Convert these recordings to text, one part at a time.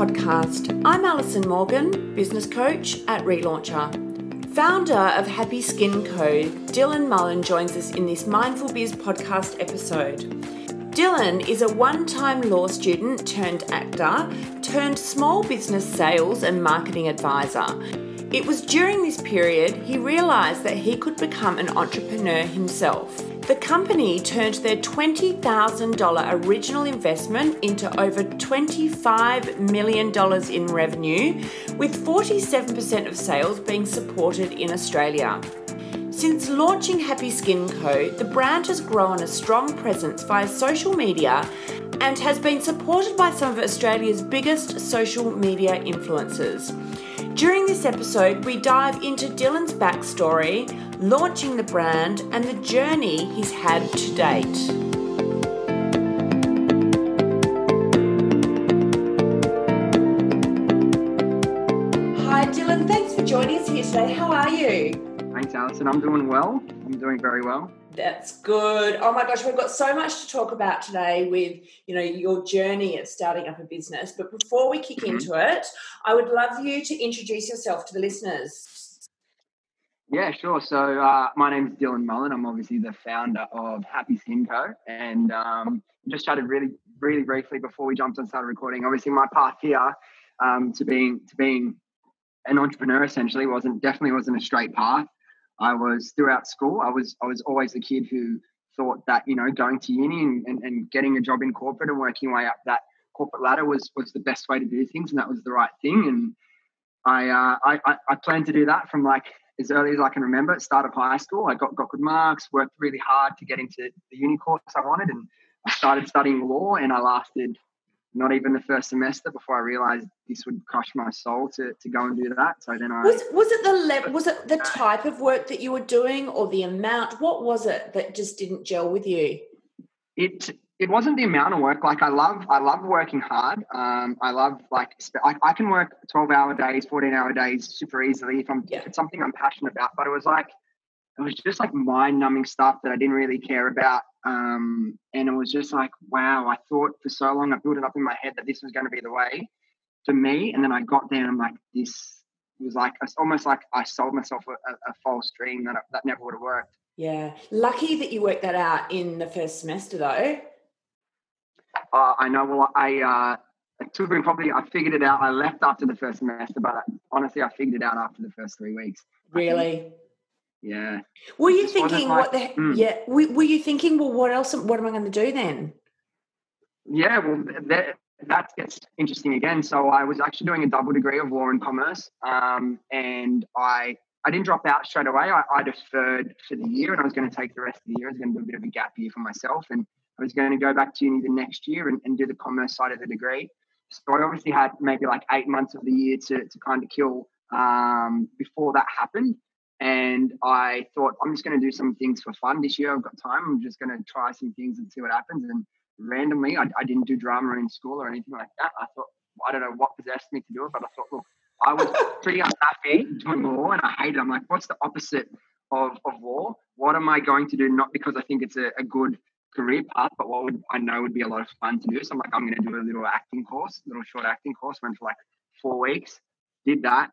podcast. I'm Alison Morgan, business coach at Relauncher. Founder of Happy Skin Co., Dylan Mullen joins us in this Mindful Biz podcast episode. Dylan is a one time law student turned actor, turned small business sales and marketing advisor. It was during this period he realised that he could become an entrepreneur himself. The company turned their $20,000 original investment into over $25 million in revenue, with 47% of sales being supported in Australia. Since launching Happy Skin Co., the brand has grown a strong presence via social media and has been supported by some of Australia's biggest social media influencers. During this episode, we dive into Dylan's backstory, launching the brand, and the journey he's had to date. Hi, Dylan. Thanks for joining us here today. How are you? Thanks, Alison. I'm doing well. I'm doing very well. That's good. Oh my gosh, we've got so much to talk about today with, you know, your journey at starting up a business. But before we kick mm-hmm. into it, I would love you to introduce yourself to the listeners. Yeah, sure. So uh, my name is Dylan Mullen. I'm obviously the founder of Happy Skin Co. And um, just chatted really, really briefly before we jumped on started recording. Obviously, my path here um, to being to being an entrepreneur essentially wasn't definitely wasn't a straight path. I was throughout school. I was I was always the kid who thought that you know going to uni and, and, and getting a job in corporate and working way up that corporate ladder was was the best way to do things, and that was the right thing. And I uh, I, I planned to do that from like as early as I can remember. At start of high school, I got got good marks, worked really hard to get into the uni course I wanted, and I started studying law. And I lasted not even the first semester before I realized this would crush my soul to, to go and do that. So then I was was it the level was it the type of work that you were doing or the amount? What was it that just didn't gel with you? It it wasn't the amount of work. Like I love I love working hard. Um, I love like I, I can work twelve hour days, fourteen hour days super easily if I'm yeah. if it's something I'm passionate about. But it was like it was just like mind numbing stuff that I didn't really care about. Um, and it was just like, wow, I thought for so long, I built it up in my head that this was going to be the way for me. And then I got there and I'm like, this was like, it's almost like I sold myself a, a false dream that, that never would have worked. Yeah. Lucky that you worked that out in the first semester though. Uh, I know. Well, I, uh, it took me probably, I figured it out. I left after the first semester, but honestly, I figured it out after the first three weeks. Really? Yeah. Were you thinking like, what the mm. yeah? Were, were you thinking, well, what else? What am I going to do then? Yeah, well, that that gets interesting again. So I was actually doing a double degree of law and commerce, um, and I I didn't drop out straight away. I, I deferred for the year, and I was going to take the rest of the year. I was going to do a bit of a gap year for myself, and I was going to go back to uni the next year and, and do the commerce side of the degree. So I obviously had maybe like eight months of the year to to kind of kill um, before that happened. And I thought, I'm just going to do some things for fun this year. I've got time. I'm just going to try some things and see what happens. And randomly, I, I didn't do drama in school or anything like that. I thought, I don't know what possessed me to do it, but I thought, look, I was pretty unhappy doing law and I hated it. I'm like, what's the opposite of, of law? What am I going to do? Not because I think it's a, a good career path, but what would I know would be a lot of fun to do. So I'm like, I'm going to do a little acting course, little short acting course. Went for like four weeks, did that,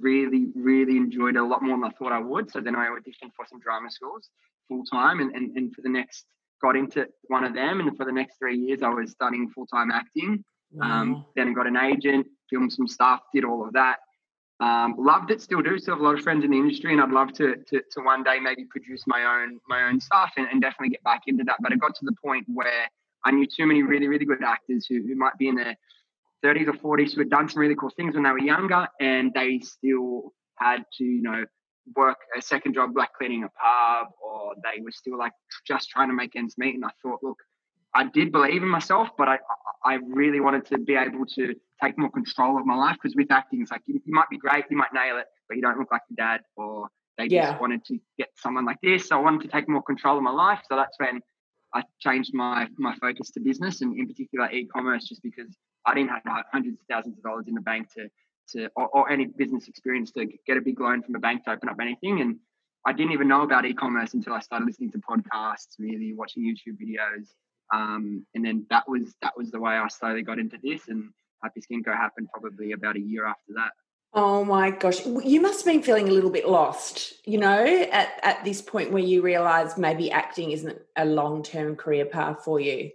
really, really enjoyed it a lot more than I thought I would. So then I auditioned for some drama schools full time and, and, and for the next, got into one of them. And for the next three years, I was studying full time acting. Um, then I got an agent, filmed some stuff, did all of that. Um, loved it, still do. Still have a lot of friends in the industry, and I'd love to to, to one day maybe produce my own my own stuff and, and definitely get back into that. But it got to the point where I knew too many really really good actors who, who might be in their 30s or 40s who had done some really cool things when they were younger and they still had to, you know, work a second job like cleaning a pub or they were still like just trying to make ends meet. And I thought, look, I did believe in myself, but I I really wanted to be able to take more control of my life because with acting, it's like you, you, might be great, you might nail it, but you don't look like your dad, or they yeah. just wanted to get someone like this. So I wanted to take more control of my life. So that's when I changed my my focus to business and in particular e-commerce, just because I didn't have hundreds of thousands of dollars in the bank to to or, or, any business experience to get a big loan from a bank to open up anything. And I didn't even know about e-commerce until I started listening to podcasts, really watching YouTube videos. Um, and then that was that was the way I slowly got into this and Happy Skin Co happened probably about a year after that. Oh my gosh. You must have been feeling a little bit lost, you know, at, at this point where you realize maybe acting isn't a long term career path for you.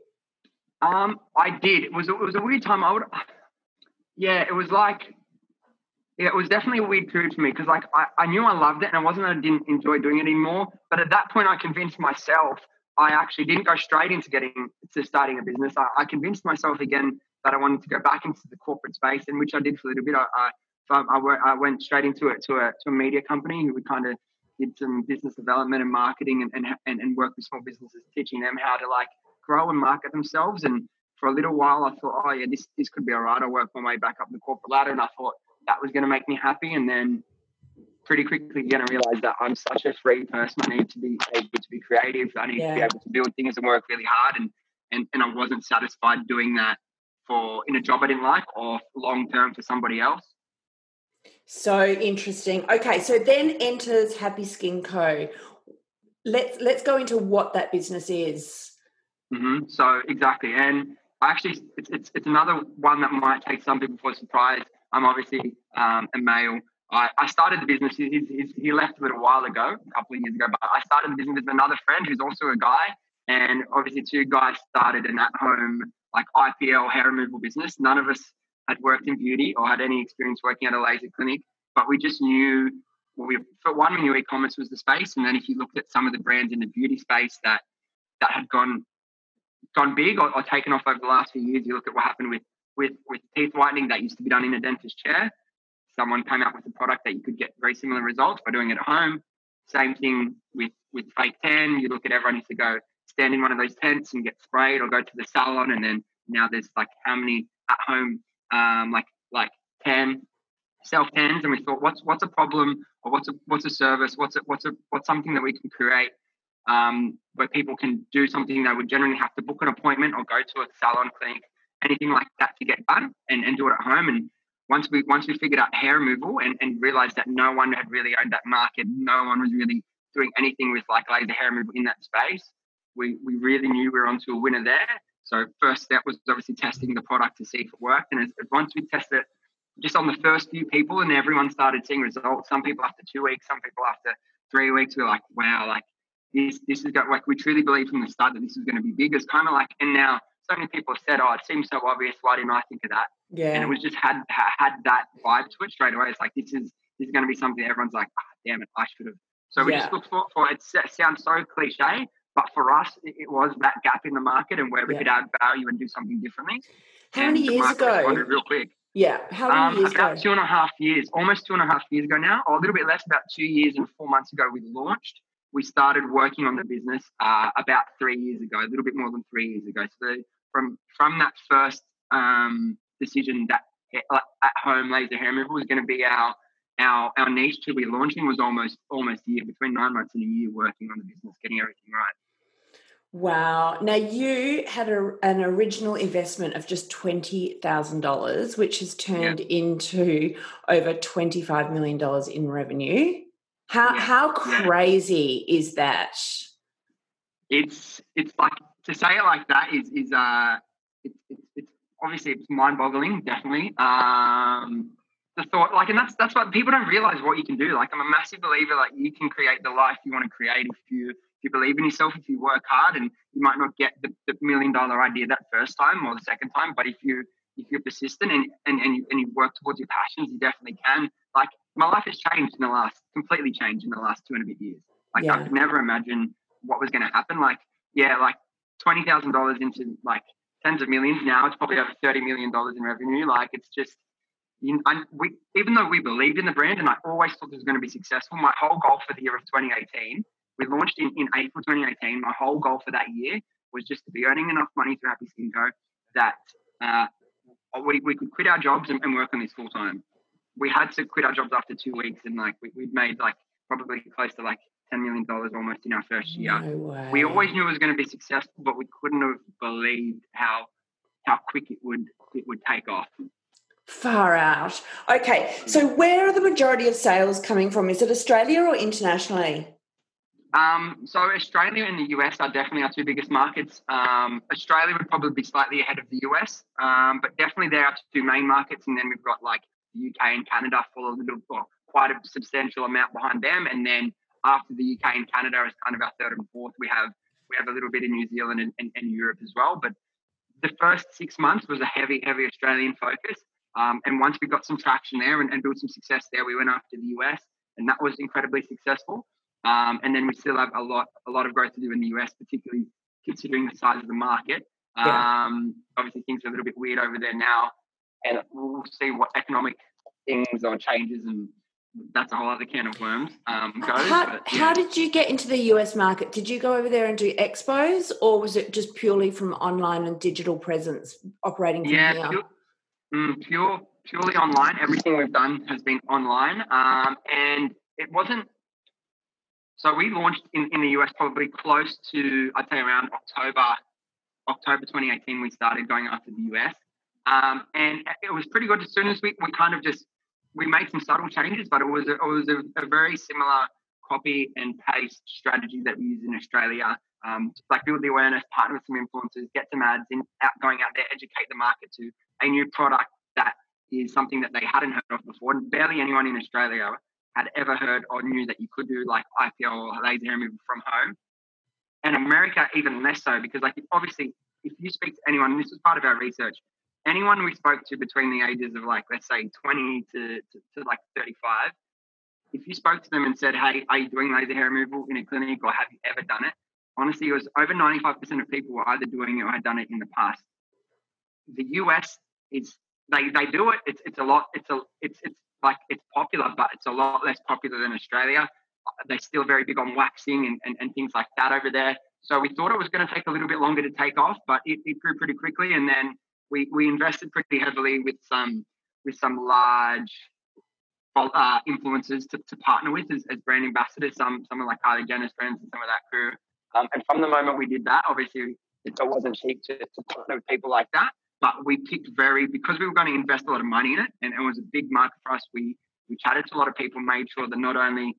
Um, I did. It was it was a weird time. I would, yeah, it was like, yeah, it was definitely a weird period for me because like I, I knew I loved it and it wasn't that I didn't enjoy doing it anymore. But at that point, I convinced myself I actually didn't go straight into getting to starting a business. I, I convinced myself again that I wanted to go back into the corporate space, in which I did for a little bit. I, I I, I went straight into it to a to a media company who we kind of did some business development and marketing and, and and work with small businesses, teaching them how to like grow and market themselves. And for a little while, I thought, oh yeah, this this could be all right. I'll work my way back up the corporate ladder, and I thought that was going to make me happy. And then pretty quickly you're going to realize that I'm such a free person. I need to be able to be creative. I need yeah. to be able to build things and work really hard. And and and I wasn't satisfied doing that for in a job I didn't like or long term for somebody else. So interesting. Okay, so then enters Happy Skin Co. Let's let's go into what that business is. Mm-hmm. So exactly, and actually, it's, it's it's another one that might take some people by surprise. I'm obviously um, a male. I, I started the business. He, he, he left a little while ago, a couple of years ago. But I started the business with another friend who's also a guy, and obviously two guys started an at-home like IPL hair removal business. None of us had worked in beauty or had any experience working at a laser clinic, but we just knew. Well, we for one, we knew e-commerce was the space, and then if you looked at some of the brands in the beauty space that that had gone gone big or, or taken off over the last few years, you look at what happened with with with teeth whitening that used to be done in a dentist chair. Someone came out with a product that you could get very similar results by doing it at home. Same thing with with fake tan. You look at everyone used to go stand in one of those tents and get sprayed, or go to the salon, and then now there's like how many at home um, like like ten self tens, and we thought, what's what's a problem or what's a what's a service? What's a, what's a what's something that we can create um, where people can do something they would generally have to book an appointment or go to a salon clinic, anything like that to get done and, and do it at home. And once we once we figured out hair removal and, and realized that no one had really owned that market, no one was really doing anything with like laser hair removal in that space, we we really knew we were onto a winner there. So first step was obviously testing the product to see if it worked. And as, once we tested it just on the first few people and everyone started seeing results, some people after two weeks, some people after three weeks, we are like, wow, like this, this is going, like, we truly believe from the start that this is going to be big. It's kind of like, and now so many people have said, oh, it seems so obvious. Why didn't I think of that? Yeah. And it was just had, had that vibe to it straight away. It's like, this is, this is going to be something everyone's like, oh, damn it, I should have. So we yeah. just look for, for it sounds so cliche, but for us, it was that gap in the market and where we yeah. could add value and do something differently. How and many years ago? Real quick. Yeah. How many um, years about ago? two and a half years, almost two and a half years ago now, or a little bit less, about two years and four months ago, we launched. We started working on the business uh, about three years ago, a little bit more than three years ago. So from from that first um, decision that uh, at home laser hair removal was going to be our our our niche to be launching was almost almost a year, between nine months and a year working on the business, getting everything right. Wow. Now you had a, an original investment of just $20,000, which has turned yeah. into over $25 million in revenue. How, yeah. how crazy yeah. is that? It's, it's like, to say it like that is, is, uh, it's, it's, it's obviously it's mind boggling, definitely. Um, the thought, like, and that's, that's what people don't realize what you can do. Like, I'm a massive believer, like, you can create the life you want to create if you, you believe in yourself, if you work hard, and you might not get the, the million dollar idea that first time or the second time, but if you if you're persistent and, and, and, you, and you work towards your passions, you definitely can. Like my life has changed in the last, completely changed in the last two and a bit years. Like yeah. I could never imagine what was going to happen. Like, yeah, like $20,000 into like tens of millions now, it's probably over $30 million in revenue. Like it's just, you know, we, even though we believed in the brand and I always thought it was going to be successful, my whole goal for the year of 2018 we launched in, in April 2018. My whole goal for that year was just to be earning enough money through Happy Skin Co. that uh, we, we could quit our jobs and, and work on this full time. We had to quit our jobs after two weeks, and like we, would made like probably close to like ten million dollars almost in our first year. No we always knew it was going to be successful, but we couldn't have believed how how quick it would it would take off. Far out. Okay, so where are the majority of sales coming from? Is it Australia or internationally? Um, so Australia and the US are definitely our two biggest markets. Um, Australia would probably be slightly ahead of the US, um, but definitely they're our two main markets. And then we've got like the UK and Canada for a little, quite a substantial amount behind them. And then after the UK and Canada is kind of our third and fourth, we have we have a little bit in New Zealand and, and, and Europe as well. But the first six months was a heavy, heavy Australian focus. Um, and once we got some traction there and, and built some success there, we went after the US, and that was incredibly successful. Um, and then we still have a lot a lot of growth to do in the US, particularly considering the size of the market. Yeah. Um, obviously, things are a little bit weird over there now, and we'll see what economic things or changes, and that's a whole other can of worms. Um, goes, how, but, yeah. how did you get into the US market? Did you go over there and do expos, or was it just purely from online and digital presence operating from yeah, here? Pure, mm, pure, purely online. Everything we've done has been online, um, and it wasn't so we launched in, in the US probably close to, I'd say around October, October 2018, we started going after the US. Um, and it was pretty good. As soon as we, we kind of just, we made some subtle changes, but it was a, it was a, a very similar copy and paste strategy that we use in Australia. Um, like build the awareness, partner with some influencers, get some ads in, out, going out there, educate the market to a new product that is something that they hadn't heard of before. And barely anyone in Australia had ever heard or knew that you could do like IPL or laser hair removal from home. And America, even less so, because like obviously, if you speak to anyone, this was part of our research, anyone we spoke to between the ages of like let's say 20 to, to, to like 35, if you spoke to them and said, "Hey, are you doing laser hair removal in a clinic, or have you ever done it?" Honestly, it was over 95% of people were either doing it or had done it in the past. The US is they they do it. It's it's a lot. It's a it's it's like it's popular, but it's a lot less popular than Australia. They're still very big on waxing and, and, and things like that over there. So we thought it was going to take a little bit longer to take off, but it, it grew pretty quickly. And then we, we invested pretty heavily with some with some large uh, influencers to, to partner with as, as brand ambassadors. Some someone like Kylie Jenner's friends and some of that crew. Um, and from the moment we did that, obviously it wasn't cheap to, to partner with people like that. But we picked very because we were going to invest a lot of money in it, and it was a big market for us. We we chatted to a lot of people, made sure that not only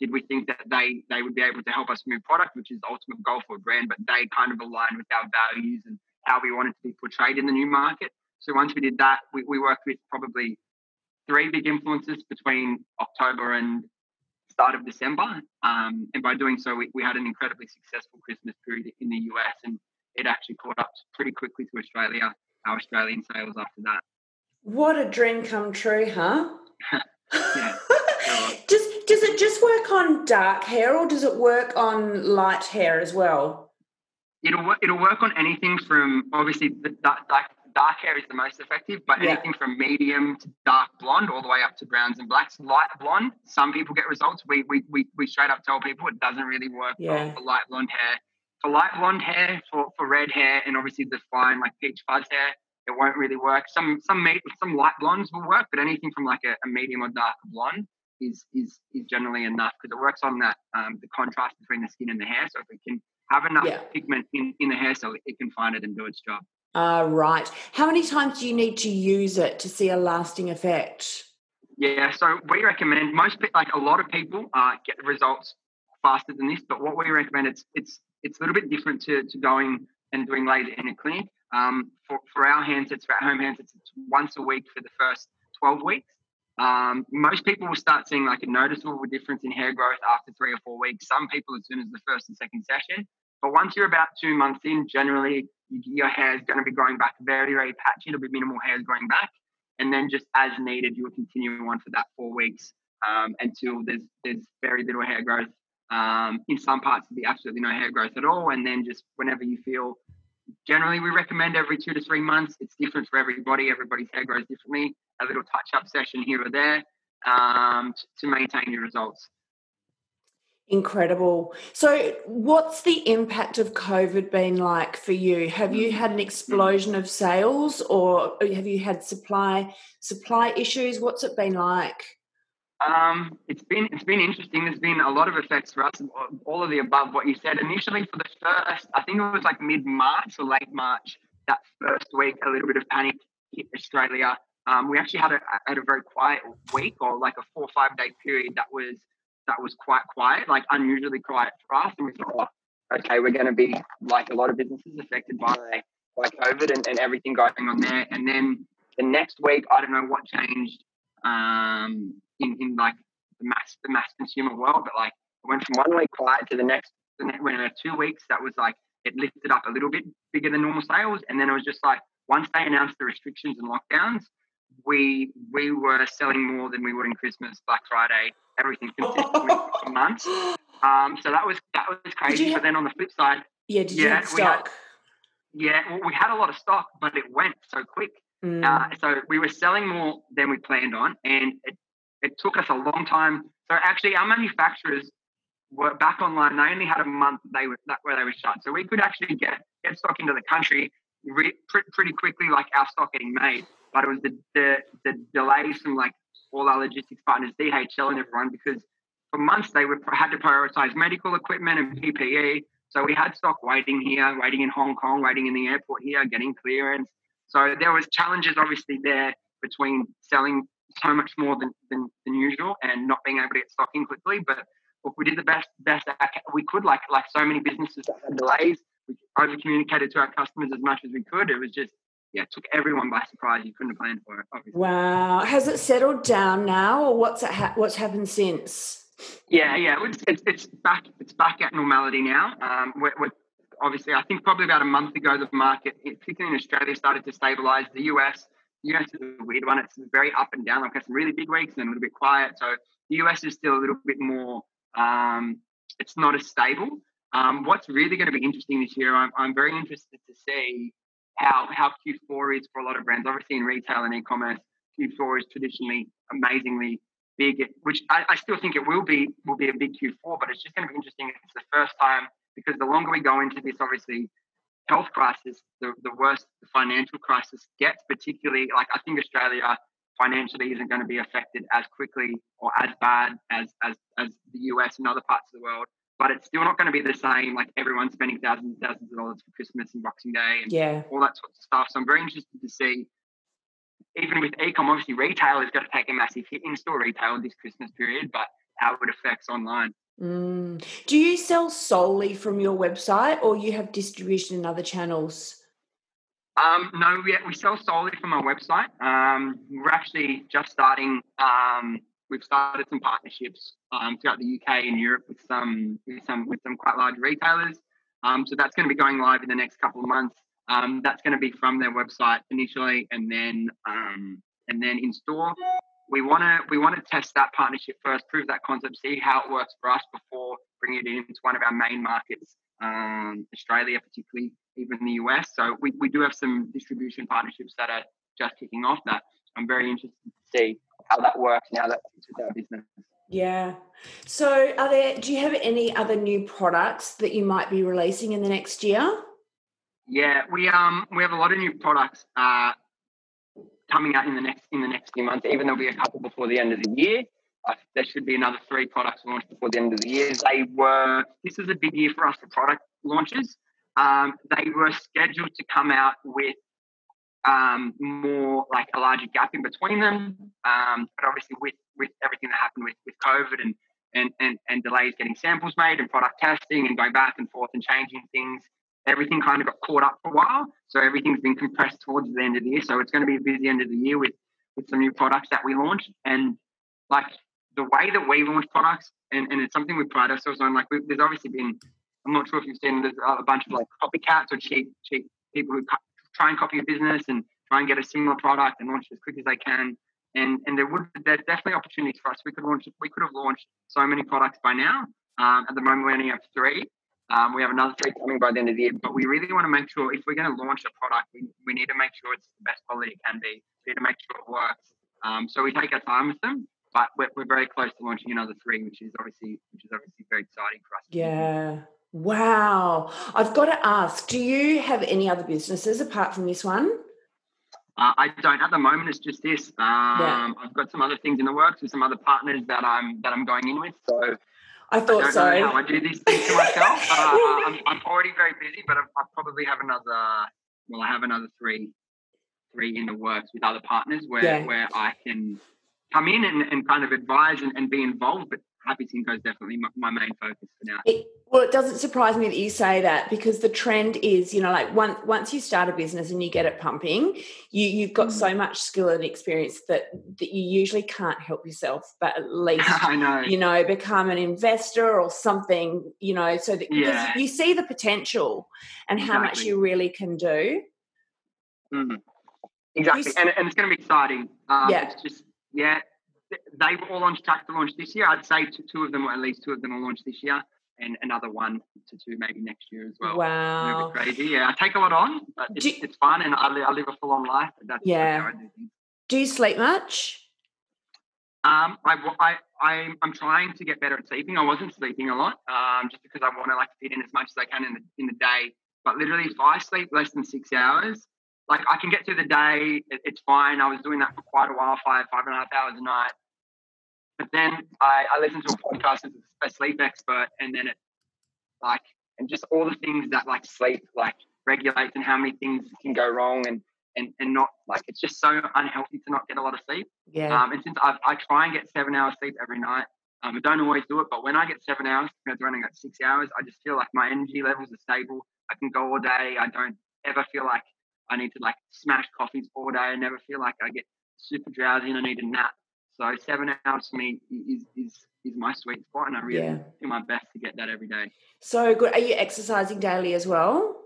did we think that they they would be able to help us move product, which is the ultimate goal for a brand, but they kind of aligned with our values and how we wanted to be portrayed in the new market. So once we did that, we, we worked with probably three big influencers between October and start of December. Um, and by doing so, we, we had an incredibly successful Christmas period in the US, and it actually caught up pretty quickly to Australia our Australian sales after that. What a dream come true, huh? yeah. does does it just work on dark hair or does it work on light hair as well? It'll it'll work on anything from obviously the dark, dark, dark hair is the most effective, but yeah. anything from medium to dark blonde all the way up to browns and blacks. Light blonde, some people get results. We we we, we straight up tell people it doesn't really work yeah. for light blonde hair for light blonde hair, for, for red hair, and obviously the fine like peach fuzz hair, it won't really work. Some some some light blondes will work, but anything from like a, a medium or dark blonde is is is generally enough because it works on that um, the contrast between the skin and the hair. So if it can have enough yeah. pigment in, in the hair, so it can find it and do its job. Uh, right. How many times do you need to use it to see a lasting effect? Yeah, so we recommend most like a lot of people uh, get results faster than this, but what we recommend it's it's it's a little bit different to, to going and doing laser in a clinic. Um, for, for our handsets, for our home handsets, it's once a week for the first 12 weeks. Um, most people will start seeing like a noticeable difference in hair growth after three or four weeks. Some people as soon as the first and second session. But once you're about two months in, generally your hair is going to be growing back very, very patchy. It'll be minimal hairs growing back. And then just as needed, you'll continue on for that four weeks um, until there's there's very little hair growth um, in some parts, there'll be absolutely no hair growth at all. And then just whenever you feel, generally we recommend every two to three months. It's different for everybody. Everybody's hair grows differently. A little touch up session here or there um, to, to maintain your results. Incredible. So, what's the impact of COVID been like for you? Have you had an explosion of sales, or have you had supply supply issues? What's it been like? Um, it's been it's been interesting. There's been a lot of effects for us. All of the above what you said. Initially, for the first, I think it was like mid March or late March. That first week, a little bit of panic hit Australia. Um, we actually had a had a very quiet week or like a four or five day period that was that was quite quiet, like unusually quiet for us. And we thought, oh, okay, we're going to be like a lot of businesses affected by by COVID and, and everything going on there. And then the next week, I don't know what changed um, in, in like the mass the mass consumer world, but like it went from one week quiet to the next. The next when two weeks, that was like it lifted up a little bit bigger than normal sales, and then it was just like once they announced the restrictions and lockdowns, we we were selling more than we would in Christmas, Black Friday, everything consistently for months. Um, so that was that was crazy. But then on the flip side, yeah, did you have stock? Had, yeah, well, we had a lot of stock, but it went so quick. Mm. Uh, so we were selling more than we planned on, and it, it took us a long time. So actually, our manufacturers were back online. They only had a month they were where they were shut, so we could actually get get stock into the country re, pretty quickly, like our stock getting made. But it was the the, the delays from like all our logistics partners, DHL and everyone, because for months they were had to prioritize medical equipment and PPE. So we had stock waiting here, waiting in Hong Kong, waiting in the airport here, getting clearance. So there was challenges obviously there between selling so much more than, than, than usual and not being able to get stock in quickly. But look, we did the best best we could. Like like so many businesses that had delays, we over communicated to our customers as much as we could. It was just yeah, it took everyone by surprise. You couldn't have planned for it. Obviously. Wow, has it settled down now, or what's it ha- what's happened since? Yeah, yeah, it's, it's, it's back it's back at normality now. Um, we're, we're, obviously, I think probably about a month ago, the market, particularly in Australia, started to stabilise. The US, US is a weird one. It's very up and down. I've had some really big weeks and a little bit quiet. So the US is still a little bit more. Um, it's not as stable. Um, what's really going to be interesting this year, I'm, I'm very interested to see how how Q4 is for a lot of brands. Obviously, in retail and e-commerce, Q4 is traditionally amazingly big, which I, I, still think it will be will be a big Q4. But it's just going to be interesting. It's the first time because the longer we go into this, obviously, health crisis, the, the worse the financial crisis gets. Particularly, like I think Australia financially isn't going to be affected as quickly or as bad as as as the US and other parts of the world. But it's still not going to be the same. Like everyone's spending thousands and thousands of dollars for Christmas and Boxing Day and yeah. all that sort of stuff. So I'm very interested to see even with ecom, obviously retail is going to take a massive hit in store retail this Christmas period, but how it affects online. Mm. Do you sell solely from your website or you have distribution in other channels? Um, no, we, we sell solely from our website. Um, we're actually just starting, um, we've started some partnerships um, throughout the UK and Europe with some, with some, with some quite large retailers. Um, so that's going to be going live in the next couple of months. Um, that's going to be from their website initially, and then and then in store. We want to we want to test that partnership first, prove that concept, see how it works for us before bringing it into one of our main markets, um, Australia, particularly even the US. So we, we do have some distribution partnerships that are just kicking off. That I'm very interested to see how that works and how that fits with our business. Yeah. So, are there? Do you have any other new products that you might be releasing in the next year? Yeah, we um we have a lot of new products uh, coming out in the next in the next few months. Even there'll be a couple before the end of the year. Uh, there should be another three products launched before the end of the year. They were this is a big year for us for product launches. Um, they were scheduled to come out with um, more like a larger gap in between them. Um, but obviously, with with everything that happened with with COVID and and, and and delays getting samples made and product testing and going back and forth and changing things, everything kind of got caught up for a while. So everything's been compressed towards the end of the year. So it's going to be a busy end of the year with with some new products that we launched. And like the way that we launch products, and, and it's something we pride ourselves on. Like there's obviously been, I'm not sure if you've seen, there's a bunch of like copycats or cheap cheap people who try and copy a business and try and get a similar product and launch it as quick as they can. And and there would there's definitely opportunities for us. We could launch we could have launched so many products by now. Um, at the moment, we only have three. Um, we have another three coming by the end of the year, but we really want to make sure if we're going to launch a product, we, we need to make sure it's the best quality it can be. We need to make sure it works. Um, so we take our time with them, but we're, we're very close to launching another three, which is obviously which is obviously very exciting for us. Yeah. Wow. I've got to ask, do you have any other businesses apart from this one? Uh, I don't at the moment. It's just this. Um, yeah. I've got some other things in the works with some other partners that I'm that I'm going in with. So I thought I so. how I do these things to myself. uh, I'm, I'm, already very busy, but I, I probably have another. Well, I have another three, three in the works with other partners where yeah. where I can come in and, and kind of advise and, and be involved. But Happy Skin Co is definitely my, my, main focus for now. It, well, it doesn't surprise me that you say that because the trend is, you know, like once once you start a business and you get it pumping, you you've got so mm. much skill and experience that that you usually can't help yourself, but at least I know, you know, become an investor or something, you know, so that yeah. you see the potential and exactly. how much you really can do. Mm. Exactly, and, and it's going to be exciting. Um, yeah, it's just yeah, they've all launched track to launch this year. I'd say two of them, or at least two of them, will launch this year, and another one to two maybe next year as well. Wow, crazy. Yeah, I take a lot on. But it's, you, it's fun, and I, I, live a full on life. That's, yeah. That's do, do you sleep much? Um, I, I, I, I'm trying to get better at sleeping. I wasn't sleeping a lot, um, just because I want to like fit in as much as I can in the in the day. But literally, if I sleep less than six hours, like I can get through the day. It, it's fine. I was doing that for quite a while, five, five and a half hours a night. But then I, I listened to a podcast with a sleep expert, and then it like and just all the things that like sleep like regulates and how many things can go wrong and and and not like it's just so unhealthy to not get a lot of sleep. Yeah. Um, and since I, I try and get seven hours sleep every night, um, I don't always do it, but when I get seven hours compared to running at six hours, I just feel like my energy levels are stable. I can go all day. I don't ever feel like I need to like smash coffees all day. I never feel like I get super drowsy and I need a nap. So seven hours for me is is is my sweet spot, and I really yeah. do my best to get that every day. So good. Are you exercising daily as well?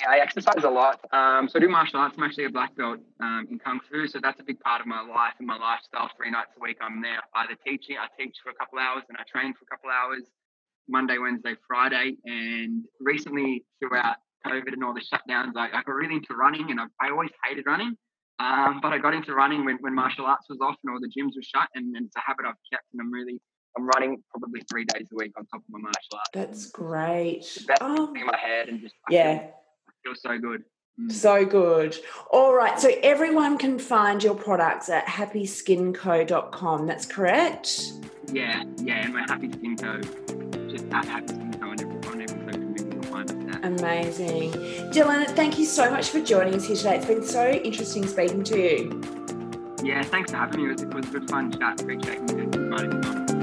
Yeah, I exercise a lot. Um, so I do martial arts. I'm actually a black belt um, in kung fu, so that's a big part of my life and my lifestyle. Three nights a week, I'm there either teaching. I teach for a couple hours, and I train for a couple hours. Monday, Wednesday, Friday, and recently throughout COVID and all the shutdowns, I, I got really into running, and I, I always hated running. Um, but I got into running when, when martial arts was off and all the gyms were shut, and, and it's a habit I've kept, and I'm really I'm running probably three days a week on top of my martial arts. That's great. Oh. in my head, and just I yeah, feel, I feel so good. Mm. So good. All right. So everyone can find your products at happyskinco.com. That's correct? Yeah. Yeah. And my Happy Skin Co. Just at Happy Skin Amazing. Dylan, thank you so much for joining us here today. It's been so interesting speaking to you. Yeah. Thanks for having me. It was, it was a good fun chat.